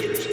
users.